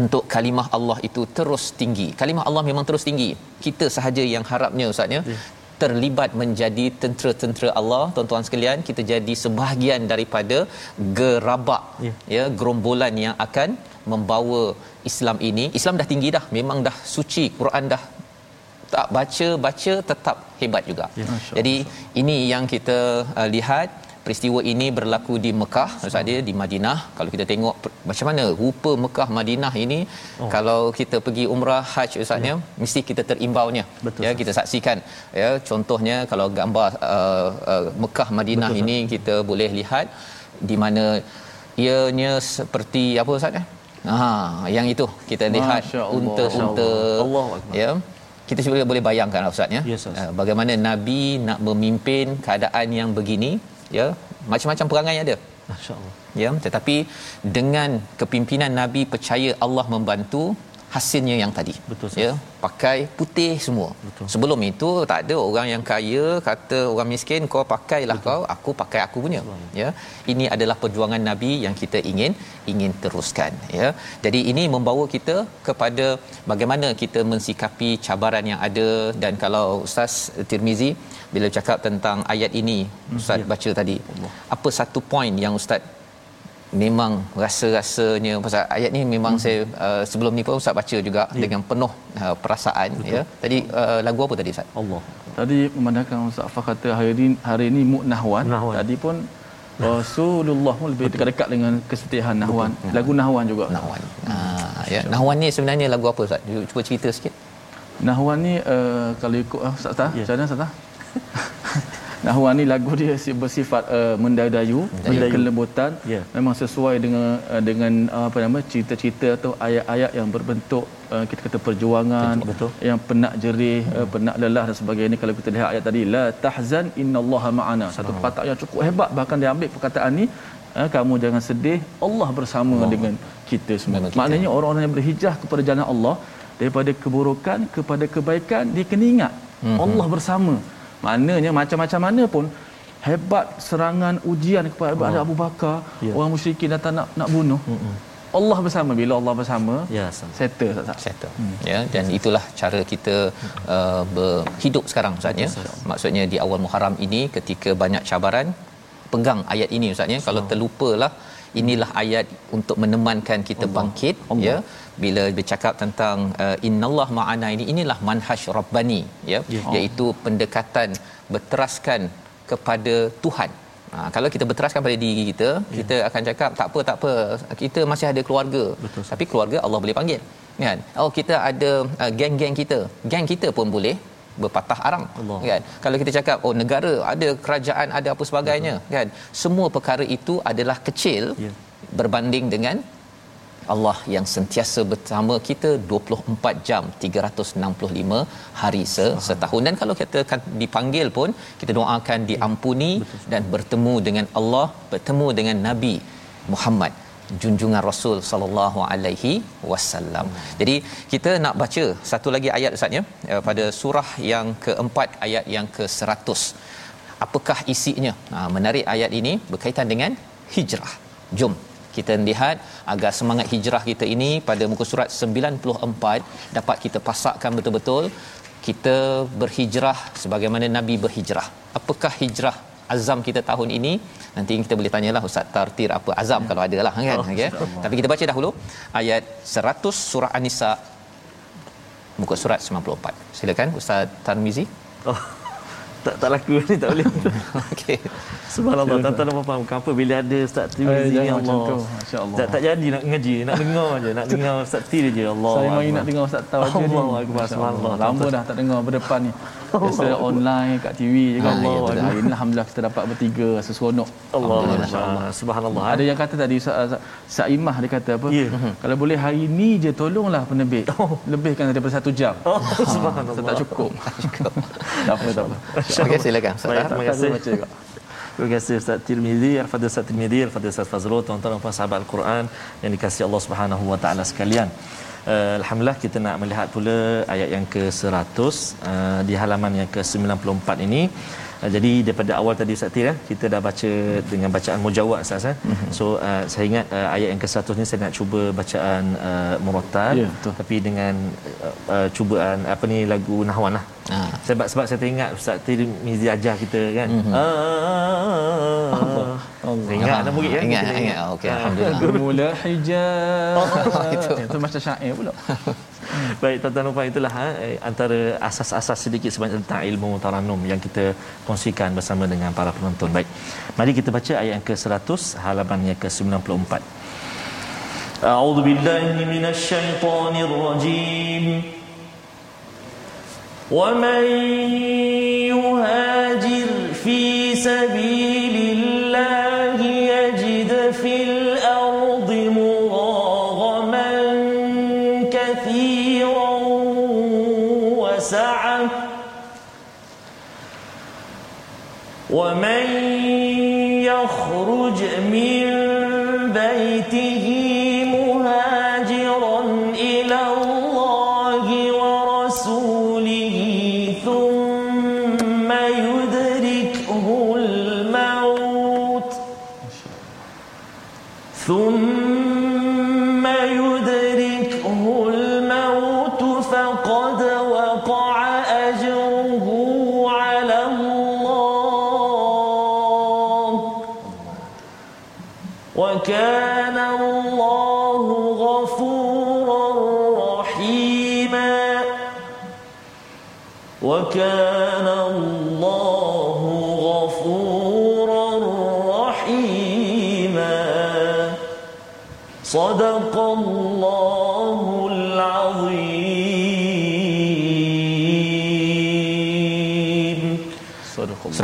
Untuk kalimah Allah itu terus tinggi. Kalimah Allah memang terus tinggi. Kita sahaja yang harapnya ustaz ya. Terlibat menjadi tentera-tentera Allah tuan-tuan sekalian kita jadi sebahagian daripada gerabak Ya. ya gerombolan yang akan membawa Islam ini. Islam dah tinggi dah. Memang dah suci. Quran dah tak baca baca tetap hebat juga. Ya, Masya Jadi ini yang kita uh, lihat peristiwa ini berlaku di Mekah Ustaz dia di Madinah kalau kita tengok macam mana rupa Mekah Madinah ini oh. kalau kita pergi umrah haji ustaznya ya. mesti kita terimbaunya Betul, ya Ustaz. kita saksikan ya contohnya kalau gambar uh, uh, Mekah Madinah Betul, ini kita boleh lihat di mana ianya seperti apa ustaz ya ha yang itu kita lihat unta-unta Allah. Ya kita cuba boleh bayangkan ustaz ya Yes, Ustaz. Uh, bagaimana nabi nak memimpin keadaan yang begini ya macam-macam perangai ada Masya-Allah. ya tetapi dengan kepimpinan nabi percaya Allah membantu hasilnya yang tadi. Betul, ya pakai putih semua. Betul. sebelum itu tak ada orang yang kaya kata orang miskin kau pakailah Betul. kau aku pakai aku punya. Ya ini adalah perjuangan nabi yang kita ingin ingin teruskan ya. Jadi ini membawa kita kepada bagaimana kita mensikapi cabaran yang ada. Dan kalau ustaz Tirmizi bila cakap tentang ayat ini ustaz ya. baca tadi apa satu poin yang ustaz memang rasa-rasanya pasal ayat ni memang hmm. saya uh, sebelum ni pun ustaz baca juga Ya. dengan penuh uh, perasaan Betul. ya tadi uh, lagu apa tadi ustaz Allah. Tadi memandangkan Ustaz Fah kata hari ini hari ini Muk Nahwan. Nahwan. Tadi pun Rasulullah pun lebih dekat-dekat dengan kesetiaan Nahwan. Lagu Nahwan juga. Nahwan ha ya Nahwan ni sebenarnya lagu apa ustaz Cu- cuba cerita sikit Nahwan ni uh, kalau ikut uh, Ustaz Tah, Ya. macam mana Ustaz Tah? [laughs] Nahwan ni lagu dia si- bersifat uh, mendadayu, Mendayu. kelembutan. Ya. Memang sesuai dengan uh, dengan uh, apa nama cerita-cerita atau ayat-ayat yang berbentuk uh, kita kata perjuangan Betul. yang penak jerih, uh, penak lelah dan sebagainya. Kalau kita lihat ayat tadi la tahzan innallaha ma'ana. Satu perkataan yang cukup hebat bahkan dia ambil perkataan ni uh, kamu jangan sedih, Allah bersama Allah. dengan kita semua. Kita. Maknanya orang-orang yang berhijrah kepada jalan Allah daripada keburukan kepada kebaikan dia kena ingat mm-hmm. Allah bersama maknanya macam-macam mana pun hebat serangan ujian kepada Allah. Abu Bakar Ya. yeah. orang musyrikin datang nak nak bunuh mm-hmm. Allah bersama bila Allah bersama Ya, Ustaz. settle tak settle hmm. ya dan itulah cara kita uh, berhidup sekarang ustaz ya maksudnya di awal Muharram ini ketika banyak cabaran pegang ayat ini ustaz ya kalau terlupalah inilah ayat untuk menemankan kita Allah. bangkit Allah. ya bila bercakap tentang uh, innallah ma'ana ini inilah manhaj rabbani ya Ya. iaitu pendekatan berteraskan kepada Tuhan Ha, kalau kita berteraskan pada diri kita, ya. kita akan cakap tak apa tak apa, kita masih ada keluarga. Betul. Tapi keluarga Allah boleh panggil. Kan? Oh kita ada uh, geng-geng kita. Geng kita pun boleh berpatah arang Allah. kan kalau kita cakap oh negara ada kerajaan ada apa sebagainya Betul. kan semua perkara itu adalah kecil Ya. berbanding dengan Allah yang sentiasa bersama kita 24 jam 365 hari se setahun dan kalau kita akan dipanggil pun kita doakan diampuni dan bertemu dengan Allah bertemu dengan Nabi Muhammad junjungan Rasul sallallahu alaihi wasallam. Jadi kita nak baca satu lagi ayat Ustaz ya eh, pada surah yang keempat ayat yang ke-100. Apakah isinya? Ha, menarik ayat ini berkaitan dengan hijrah. Jom kita lihat agar semangat hijrah kita ini pada muka surat 94 dapat kita pasakkan betul-betul kita berhijrah sebagaimana nabi berhijrah. Apakah hijrah azam kita tahun ini? Nanti kita boleh tanyalah Ustaz Tartir apa azam kalau ada lah kan. Oh, Okey. Tapi kita baca dahulu ayat 100 surah An-Nisa muka surat 94. Silakan Ustaz Tarmizi. Oh. Tak tak laku [laughs] ni tak boleh. Okey. Subhanallah, tuan-tuan dan puan kenapa bila ada Ustaz Tirmizi macam Allah. tu. Masya Allah. Tak tak jadi nak ngaji, nak dengar je, nak dengar Ustaz Tir je Allah. Saya mari Akbar. nak dengar Ustaz tahu aja ni. Allahu Akbar, subhanallah. Lama dah tak dengar berdepan ni. [laughs] Biasa online kat TV je kan. Ah, ya, Allah betul. Hari ni alhamdulillah kita dapat bertiga rasa seronok. Allah. Akbar. Subhanallah. Ada yang kata tadi Sa- Sa- Saimah dia kata apa? Ya. Kalau boleh hari ni je tolonglah penerbit. Lebihkan daripada satu jam. Oh, Saya [laughs] subhanallah. tak cukup. [laughs] tak apa tak apa. Okey silakan. Baik, terima kasih. Baca juga. Terima kasih Ustaz Tirmizi, Al-Fadhil Ustaz Tirmizi, Al-Fadhil Ustaz Fazrul, tuan-tuan dan puan sahabat Al-Quran yang dikasihi Allah Subhanahu Wa Taala sekalian. Uh, Alhamdulillah kita nak melihat pula ayat yang ke-100 uh, di halaman yang ke-94 ini. Uh, jadi daripada awal tadi Ustaz Tir, eh, kita dah baca dengan bacaan mujawad Ustaz. Eh. Mhm. So uh, saya ingat uh, ayat yang ke-100 ni saya nak cuba bacaan uh, murattal Ya, betul. tapi dengan uh, uh, cubaan apa ni lagu Nahwan lah. Ah. Sebab sebab saya teringat Ustaz Tirmizi ajar kita kan. Mm-hmm. Ah, Allah. Ingat murid kan. Ingat, kita ingat. Ah. Okey, alhamdulillah. Mula hijab. itu. Itu macam syair pula. [laughs] [laughs] Baik tuan-tuan dan puan itulah ha, eh, antara asas-asas sedikit sebanyak tentang ilmu taranum yang kita kongsikan bersama dengan para penonton. Baik. Mari kita baca ayat yang ke-100 halaman yang ke-94. A'udzu billahi minasyaitonir rajim. ومن يهاجر في سبيل الله وسعة ومن يخرج من بيته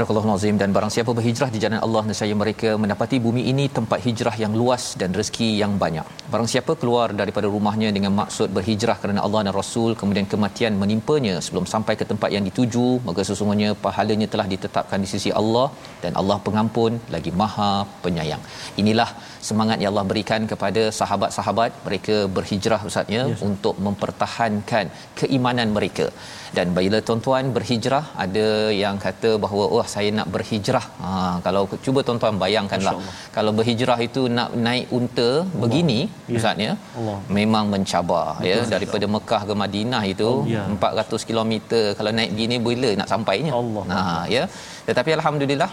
Sadaqallah. Surah Al-Azim dan barang siapa berhijrah di jalan Allah nescaya mereka mendapati bumi ini tempat hijrah yang luas dan rezeki yang banyak. Barang siapa keluar daripada rumahnya dengan maksud berhijrah kerana Allah dan Rasul kemudian kematian menimpanya sebelum sampai ke tempat yang dituju maka sesungguhnya pahalanya telah ditetapkan di sisi Allah dan Allah pengampun lagi Maha Penyayang. Inilah semangat yang Allah berikan kepada sahabat-sahabat mereka berhijrah ustaz ya yes. untuk mempertahankan keimanan mereka. Dan bila tuan-tuan berhijrah ada yang kata bahawa oh saya nak berhijrah. Ha kalau cuba tuan-tuan bayangkanlah kalau berhijrah itu nak naik unta Allah. begini Ya. ustaz ya. Allah. Memang mencabar ya daripada Mekah ke Madinah itu Oh, ya. 400 km kalau naik begini bila nak sampainya. Allah. Ha ya. Tetapi alhamdulillah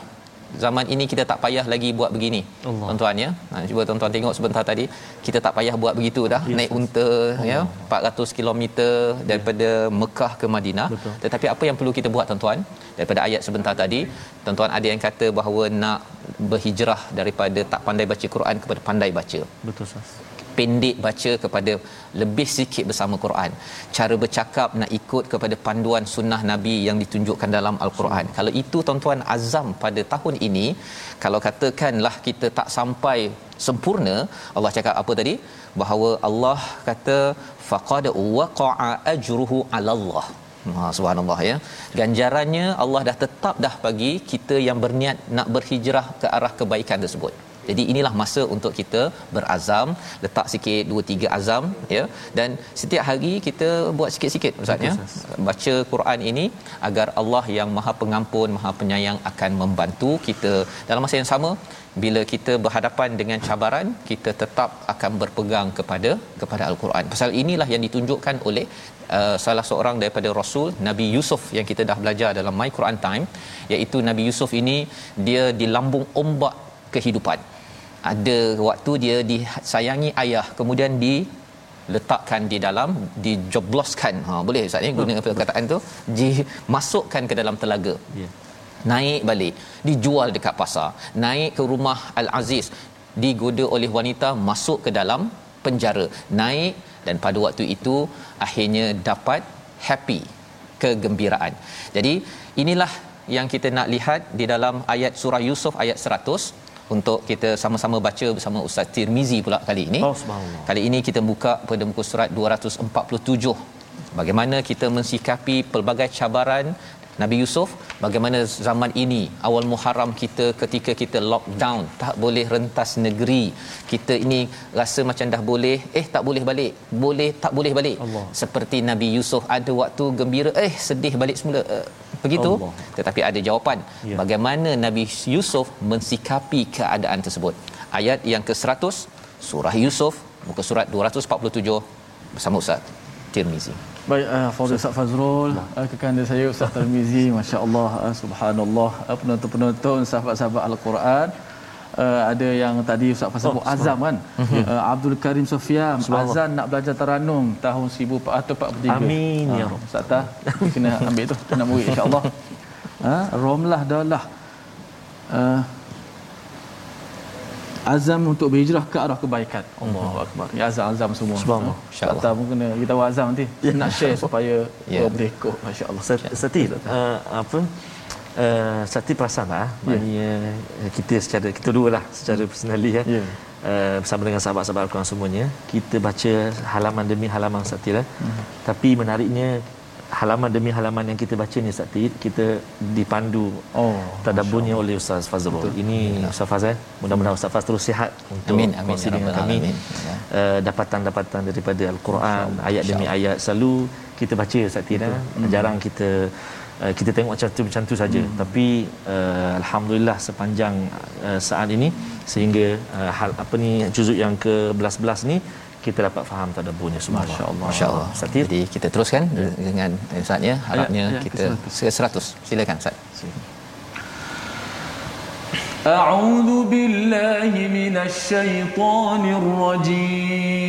zaman ini kita tak payah lagi buat begini. Allah. Tuan-tuan ya. Ha, cuba tuan-tuan tengok sebentar tadi kita tak payah buat begitu dah Yes, naik unta ya 400 km daripada Mekah ke Madinah. Betul. Tetapi apa yang perlu kita buat tuan-tuan daripada ayat sebentar tadi tuan-tuan ada yang kata bahawa nak berhijrah daripada tak pandai baca Quran kepada pandai baca Betul. Pendek baca kepada lebih sikit bersama Quran. Cara bercakap nak ikut kepada panduan sunnah Nabi yang ditunjukkan dalam Al-Quran. Kalau itu tuan-tuan azam pada tahun ini, kalau katakanlah kita tak sampai sempurna, Allah cakap apa tadi? Bahawa Allah kata faqad waqa'a ajruhu 'ala Allah. Ha, subhanallah ya. Ganjarannya Allah dah tetap dah bagi kita yang berniat nak berhijrah ke arah kebaikan tersebut. Jadi inilah masa untuk kita berazam, letak sikit 2 3 azam ya dan setiap hari kita buat sikit-sikit ustaz ya. Baca Quran ini agar Allah yang Maha Pengampun, Maha Penyayang akan membantu kita dalam masa yang sama bila kita berhadapan dengan cabaran kita tetap akan berpegang kepada kepada al-Quran. Pasal inilah yang ditunjukkan oleh uh, salah seorang daripada Rasul Nabi Yusuf yang kita dah belajar dalam My Quran Time iaitu Nabi Yusuf ini dia di lambung ombak kehidupan. Ada waktu dia disayangi ayah kemudian di letakkan di dalam dijobloskan. Ha boleh ustaz ni guna perkataan tu? Dimasukkan ke dalam telaga. Ya. naik balik dijual dekat pasar naik ke rumah al-aziz digoda oleh wanita masuk ke dalam penjara. Naik dan pada waktu itu akhirnya dapat happy kegembiraan. Jadi inilah yang kita nak lihat di dalam ayat surah Yusuf ayat 100 untuk kita sama-sama baca bersama Ustaz Tirmizi pula kali ini. Oh. Kali ini kita buka pada muka surat 247. Bagaimana kita mensikapi pelbagai cabaran Nabi Yusuf bagaimana zaman ini awal Muharram kita ketika kita lockdown tak boleh rentas negeri kita ini rasa macam dah boleh eh tak boleh balik boleh tak boleh balik Allah. seperti Nabi Yusuf ada waktu gembira eh sedih balik semula uh, begitu? Allah. tetapi ada jawapan. Ya. bagaimana Nabi Yusuf mensikapi keadaan tersebut? Ayat yang ke-100 surah Yusuf muka surat 247 bersama Ustaz Tirmizi. Baik, uh, Fadil Ustaz Fazrul, uh, kekanda saya Ustaz Tarmizi, Masya Allah, uh, Subhanallah, uh, penonton-penonton, sahabat-sahabat Al-Quran, uh, ada yang tadi Ustaz Fazrul Oh, Azam kan, uh, Abdul Karim Sofian. Azan nak belajar Taranum tahun 1443. Amin, ya Ah, Rabb. Ustaz Tah, kena ambil tu, nak murid insyaAllah. [laughs] Ha, Romlah Dalah. Uh, azam untuk berhijrah ke arah kebaikan. Allahu akbar. Ya azam-azam semua. Subhanallah. Ha, Ustaz Tah pun kena kita tahu azam nanti. Nak share supaya Ya. yeah. boleh ikut masya-Allah. Uh, apa uh, Sati perasan tak? Ya. Maknanya uh, kita secara kita dua lah secara personally ya. Ya. Uh, bersama dengan sahabat-sahabat Al-Quran semuanya kita baca halaman demi halaman Sakti lah. Hmm. Tapi menariknya halaman demi halaman yang kita baca ni Sakti kita dipandu Oh, tadabburnya oleh Ustaz Fazrul. Ini Ustaz Faz eh. Mudah-mudahan Ustaz Faz terus sihat untuk Amin, amin, kongsi ya dengan kami. Ya. uh, dapatan-dapatan daripada Al-Quran ayat demi ayat selalu kita baca Sakti dah. Jarang kita uh, kita tengok macam tu macam tu saja hmm. tapi uh, alhamdulillah sepanjang uh, saat ini sehingga uh, hal apa ni juzuk yang ke-11 ni kita dapat faham tadabburnya semua. Masya-Allah. Masya-Allah. Satir. Jadi kita teruskan dengan Ustaznya harapnya ayat kita ke-100. Silakan Ustaz. أعوذ بالله من الشيطان الرجيم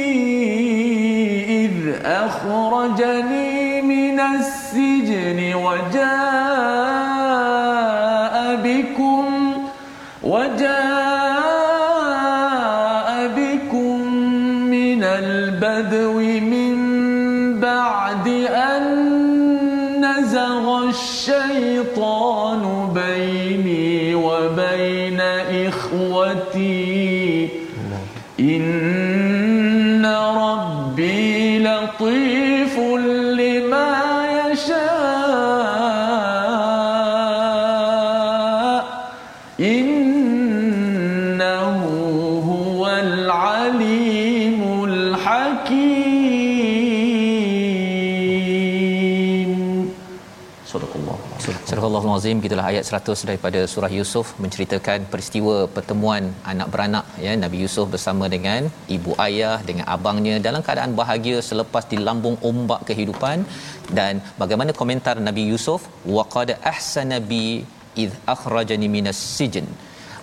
أخرجني من السجن وجاء بكم وجاء بكم من البدو من بعد أن نزغ الشيطان بيني وبين إخوتي. إن please. Sadaqallah. Surah Allahul Azim gitulah ayat 100 daripada surah Yusuf menceritakan peristiwa pertemuan anak beranak ya. Nabi Yusuf bersama dengan ibu ayah dengan abangnya dalam keadaan bahagia selepas dilambung ombak kehidupan. Dan bagaimana komentar Nabi Yusuf? Waqad ahsana bi id akhrajani minas sijn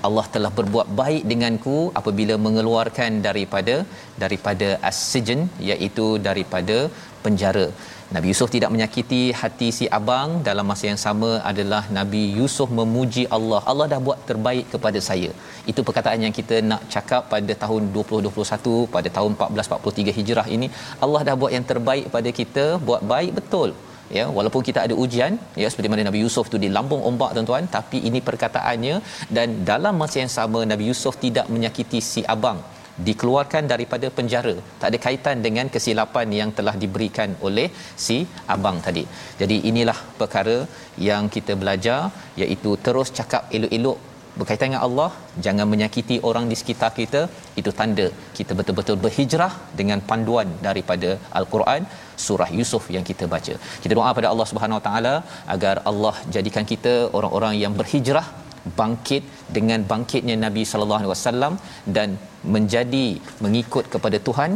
Allah telah berbuat baik denganku apabila mengeluarkan daripada daripada as-sijn iaitu daripada penjara. Nabi Yusuf tidak menyakiti hati si abang dalam masa yang sama adalah Nabi Yusuf memuji Allah. Allah dah buat terbaik kepada saya. Itu perkataan yang kita nak cakap pada tahun 2021 pada tahun 1443 Hijrah ini. Allah dah buat yang terbaik pada kita, buat baik betul ya walaupun kita ada ujian ya seperti mana Nabi Yusuf tu di lambung ombak tuan-tuan tapi ini perkataannya dan dalam masa yang sama Nabi Yusuf tidak menyakiti si abang. Dikeluarkan daripada penjara. Tak ada kaitan dengan kesilapan yang telah diberikan oleh si abang tadi. Jadi inilah perkara yang kita belajar iaitu terus cakap elok-elok berkaitan dengan Allah. Jangan menyakiti orang di sekitar kita. Itu tanda kita betul-betul berhijrah dengan panduan daripada al-Quran surah Yusuf yang kita baca. Kita doa pada Allah Subhanahu Wa taala agar Allah jadikan kita orang-orang yang berhijrah bangkit dengan bangkitnya Nabi sallallahu alaihi wasallam dan menjadi mengikut kepada Tuhan.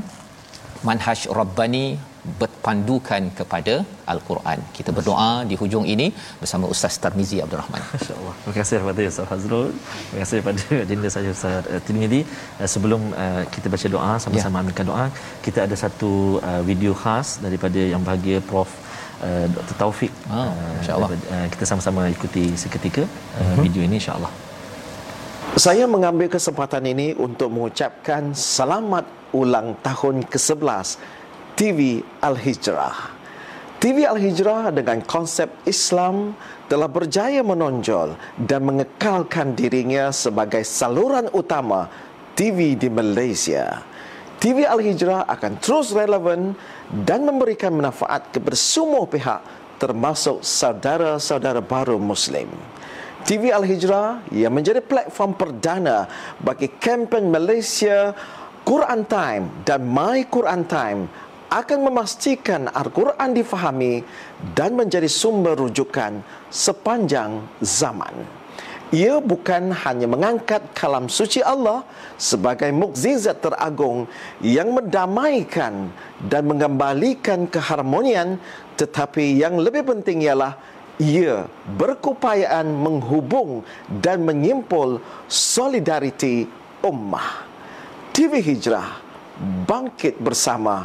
Manhaj rabbani berpandukan kepada al-Quran. Kita berdoa di hujung ini bersama Ustaz Tarmizi Abdul Rahman. InsyaAllah. Terima kasih kepada Ustaz Fazrul. Terima kasih kepada agenda saya Ustaz uh, Tirmidhi. Uh, sebelum uh, kita baca doa sama-sama Ya. aminkan doa, kita ada satu uh, video khas daripada yang bahagia Prof uh, Dr. Taufik. Ah, Uh, insya-Allah. uh, kita sama-sama ikuti seketika uh, Mhm. video ini insya-Allah. Saya mengambil kesempatan ini untuk mengucapkan selamat ulang tahun ke-11 TV Al-Hijrah. TV Al-Hijrah dengan konsep Islam telah berjaya menonjol dan mengekalkan dirinya sebagai saluran utama TV di Malaysia. TV Al-Hijrah akan terus relevan dan memberikan manfaat kepada semua pihak termasuk saudara-saudara baru Muslim. TV Al-Hijrah yang menjadi platform perdana bagi kempen Malaysia Quran Time dan My Quran Time akan memastikan Al-Quran difahami dan menjadi sumber rujukan sepanjang zaman. Ia bukan hanya mengangkat kalam suci Allah sebagai mukjizat teragung yang mendamaikan dan mengembalikan keharmonian tetapi yang lebih penting ialah ia berkupayaan menghubung dan menyimpul solidariti ummah. TV Hijrah bangkit bersama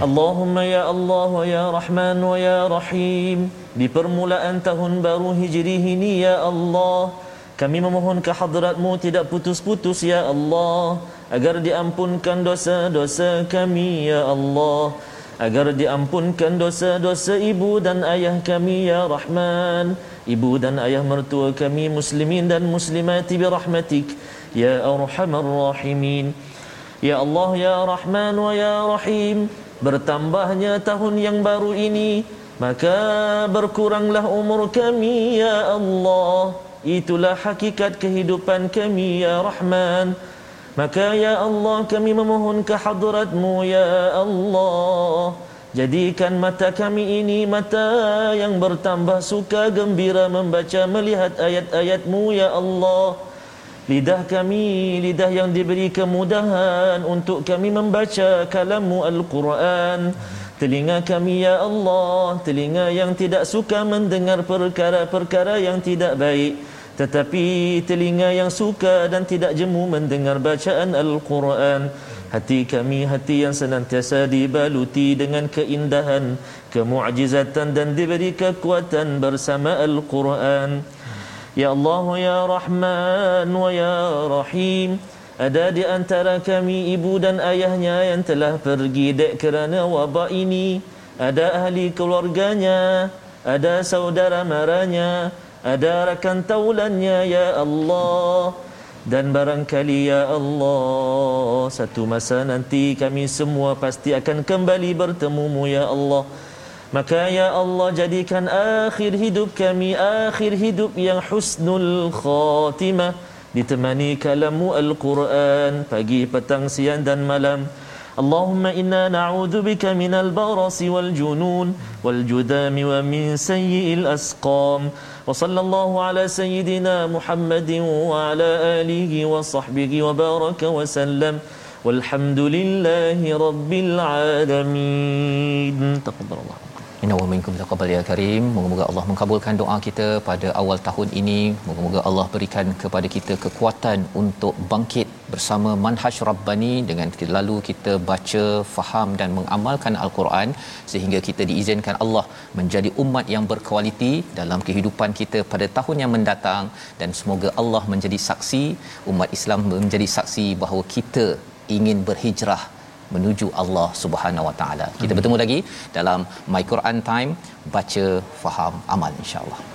Allahumma ya Allah wa ya Rahman wa ya Rahim. Di permulaan tahun baru Hijrih ini ya Allah Kami memohon kehadratmu tidak putus-putus ya Allah Agar diampunkan dosa-dosa kami ya Allah Agar diampunkan dosa-dosa ibu dan ayah kami ya Rahman. Ibu dan ayah mertua kami muslimin dan muslimati birahmatik Ya Arhamar Rahimin. Ya Allah ya Rahman wa ya Rahim bertambahnya tahun yang baru ini maka berkuranglah umur kami ya Allah. Itulah hakikat kehidupan kami ya Rahman. Maka ya Allah kami memohon ke hadratmu ya Allah. Jadikan mata kami ini mata yang bertambah suka gembira membaca melihat ayat-ayatmu ya Allah Lidah kami, lidah yang diberi kemudahan untuk kami membaca kalammu Al-Quran. Telinga kami, Ya Allah, telinga yang tidak suka mendengar perkara-perkara yang tidak baik. Tetapi telinga yang suka dan tidak jemu mendengar bacaan Al-Quran. Hati kami, hati yang senantiasa dibaluti dengan keindahan, kemu'jizatan dan diberi kekuatan bersama Al-Quran. Ya Allah ya Rahman wa ya Rahim. Ada di antara kami ibu dan ayahnya yang telah pergi dek kerana wabak ini. Ada ahli keluarganya Ada saudara maranya Ada rakan taulannya ya Allah. Dan barangkali ya Allah Satu masa nanti kami semua pasti akan kembali bertemumu ya Allah Maka ya Allah jadikan akhir hidup kami akhir hidup yang husnul khatimah ditemani kalamu Al-Quran pagi, petang, siang dan malam. Allahumma inna na'udhu bika minal barasi wal junun wal judami wa min sayyi'il asqam. Wa sallallahu ala sayyidina Muhammadin wa ala alihi wa sahbihi wa baraka wa sallam. Walhamdulillahi rabbil alamin. Taqabbalallah. Inna wa minkum taqabbal ya karim. Moga-moga Allah mengabulkan doa kita pada awal tahun ini. Moga-moga Allah berikan kepada kita kekuatan untuk bangkit bersama manhaj rabbani dengan kita lalu kita baca, faham dan mengamalkan al-Quran sehingga kita diizinkan Allah menjadi umat yang berkualiti dalam kehidupan kita pada tahun yang mendatang dan semoga Allah menjadi saksi umat Islam menjadi saksi bahawa kita ingin berhijrah menuju Allah Subhanahu Wa Taala. Kita bertemu lagi dalam My Quran Time baca faham amal insya-Allah.